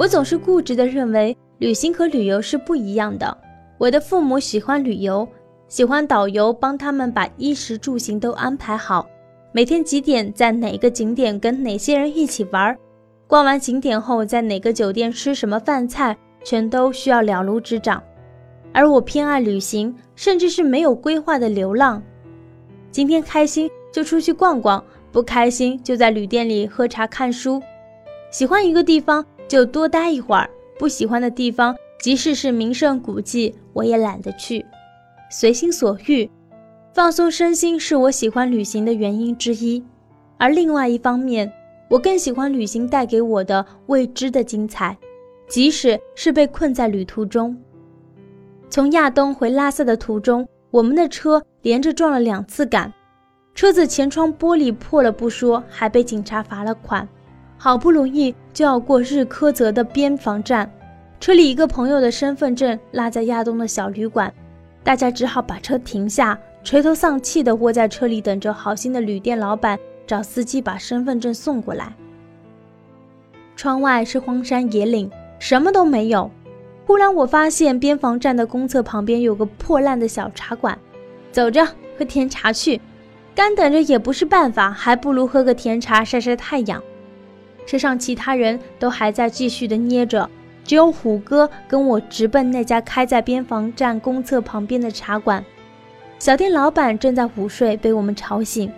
我总是固执地认为，旅行和旅游是不一样的。我的父母喜欢旅游，喜欢导游帮他们把衣食住行都安排好，每天几点在哪个景点跟哪些人一起玩，逛完景点后在哪个酒店吃什么饭菜，全都需要了如指掌。而我偏爱旅行，甚至是没有规划的流浪。今天开心就出去逛逛，不开心就在旅店里喝茶看书。喜欢一个地方就多待一会儿，不喜欢的地方，即使是名胜古迹，我也懒得去。随心所欲，放松身心是我喜欢旅行的原因之一。而另外一方面，我更喜欢旅行带给我的未知的精彩，即使是被困在旅途中。从亚东回拉萨的途中，我们的车连着撞了两次杆，车子前窗玻璃破了不说，还被警察罚了款。好不容易就要过日喀则的边防站，车里一个朋友的身份证落在亚东的小旅馆，大家只好把车停下，垂头丧气地窝在车里，等着好心的旅店老板找司机把身份证送过来。窗外是荒山野岭，什么都没有。忽然，我发现边防站的公厕旁边有个破烂的小茶馆，走着喝甜茶去。干等着也不是办法，还不如喝个甜茶晒晒太阳。车上其他人都还在继续的捏着，只有虎哥跟我直奔那家开在边防站公厕旁边的茶馆。小店老板正在午睡，被我们吵醒，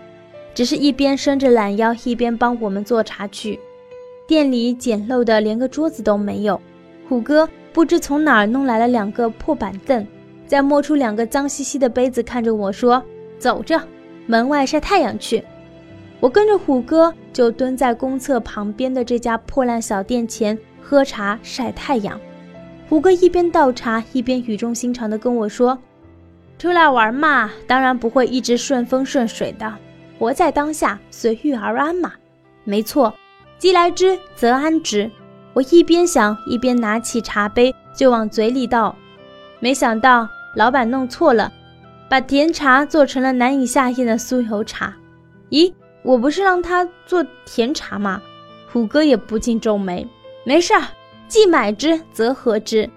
只是一边伸着懒腰，一边帮我们做茶去。店里简陋的连个桌子都没有，虎哥。不知从哪儿弄来了两个破板凳，再摸出两个脏兮兮的杯子，看着我说：“走着，门外晒太阳去。”我跟着虎哥就蹲在公厕旁边的这家破烂小店前喝茶晒太阳。虎哥一边倒茶，一边语重心长地跟我说：“出来玩嘛，当然不会一直顺风顺水的，活在当下，随遇而安嘛。没错，既来之则安之。”我一边想，一边拿起茶杯就往嘴里倒，没想到老板弄错了，把甜茶做成了难以下咽的酥油茶。咦，我不是让他做甜茶吗？虎哥也不禁皱眉。没事儿，既买之则喝之。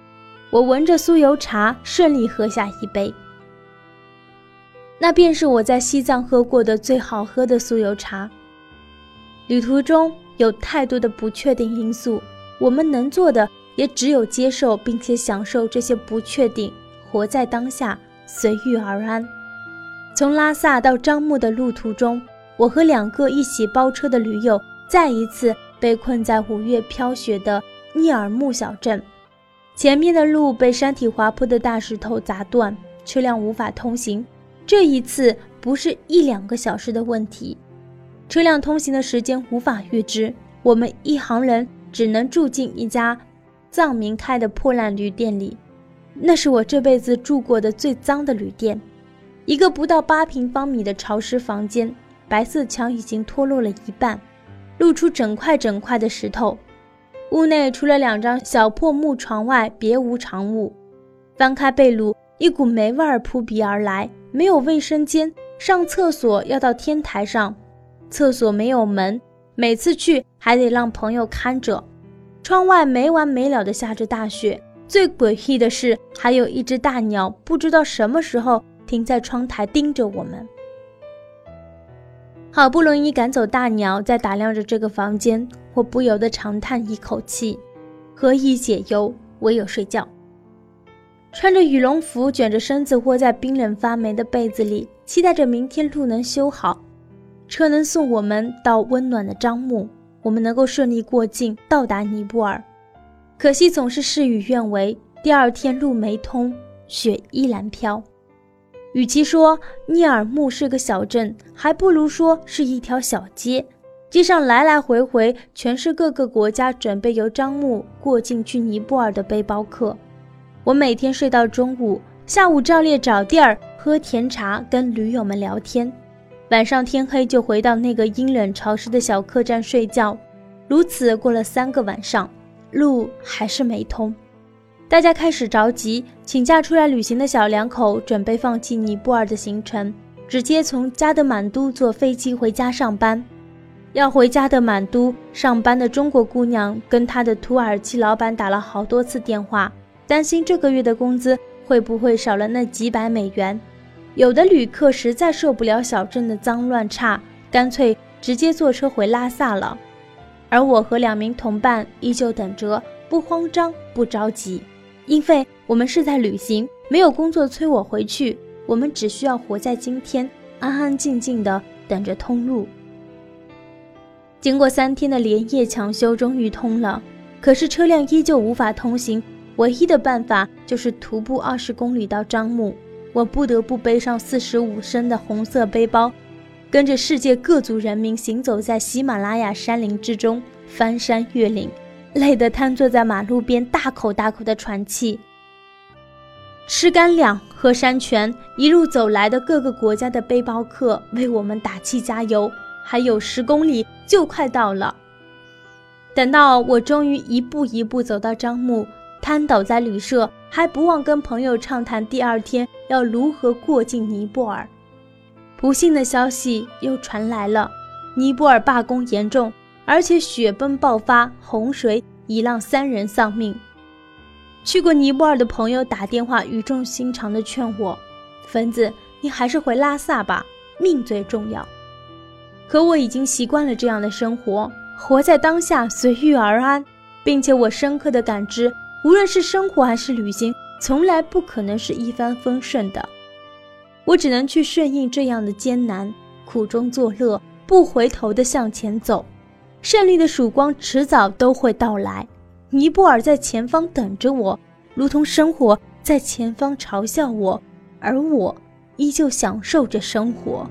我闻着酥油茶，顺利喝下一杯。那便是我在西藏喝过的最好喝的酥油茶。旅途中有太多的不确定因素。我们能做的也只有接受并且享受这些不确定，活在当下，随遇而安。从拉萨到樟木的路途中，我和两个一起包车的驴友再一次被困在五月飘雪的聂尔木小镇。前面的路被山体滑坡的大石头砸断，车辆无法通行。这一次不是一两个小时的问题，车辆通行的时间无法预知。我们一行人。只能住进一家藏民开的破烂旅店里，那是我这辈子住过的最脏的旅店。一个不到八平方米的潮湿房间，白色墙已经脱落了一半，露出整块整块的石头。屋内除了两张小破木床外，别无长物。翻开被褥，一股霉味儿扑鼻而来。没有卫生间，上厕所要到天台上，厕所没有门。每次去还得让朋友看着，窗外没完没了的下着大雪。最诡异的是，还有一只大鸟，不知道什么时候停在窗台盯着我们。好不容易赶走大鸟，在打量着这个房间，我不由得长叹一口气：何以解忧，唯有睡觉。穿着羽绒服，卷着身子窝在冰冷发霉的被子里，期待着明天路能修好。车能送我们到温暖的樟木，我们能够顺利过境到达尼泊尔。可惜总是事与愿违，第二天路没通，雪依然飘。与其说聂尔木是个小镇，还不如说是一条小街。街上来来回回全是各个国家准备由樟木过境去尼泊尔的背包客。我每天睡到中午，下午照例找地儿喝甜茶，跟驴友们聊天。晚上天黑就回到那个阴冷潮湿的小客栈睡觉，如此过了三个晚上，路还是没通。大家开始着急，请假出来旅行的小两口准备放弃尼泊尔的行程，直接从加德满都坐飞机回家上班。要回家的满都上班的中国姑娘跟她的土耳其老板打了好多次电话，担心这个月的工资会不会少了那几百美元。有的旅客实在受不了小镇的脏乱差，干脆直接坐车回拉萨了。而我和两名同伴依旧等着，不慌张，不着急，因为我们是在旅行，没有工作催我回去，我们只需要活在今天，安安静静的等着通路。经过三天的连夜抢修，终于通了。可是车辆依旧无法通行，唯一的办法就是徒步二十公里到樟木。我不得不背上四十五升的红色背包，跟着世界各族人民行走在喜马拉雅山林之中，翻山越岭，累得瘫坐在马路边，大口大口的喘气。吃干粮，喝山泉，一路走来的各个国家的背包客为我们打气加油。还有十公里就快到了。等到我终于一步一步走到樟木，瘫倒在旅社，还不忘跟朋友畅谈第二天要如何过境尼泊尔。不幸的消息又传来了：尼泊尔罢工严重，而且雪崩爆发，洪水已让三人丧命。去过尼泊尔的朋友打电话语重心长地劝我：“粉子，你还是回拉萨吧，命最重要。”可我已经习惯了这样的生活，活在当下，随遇而安，并且我深刻的感知，无论是生活还是旅行，从来不可能是一帆风顺的。我只能去顺应这样的艰难，苦中作乐，不回头的向前走。胜利的曙光迟早都会到来。尼泊尔在前方等着我，如同生活在前方嘲笑我，而我依旧享受着生活。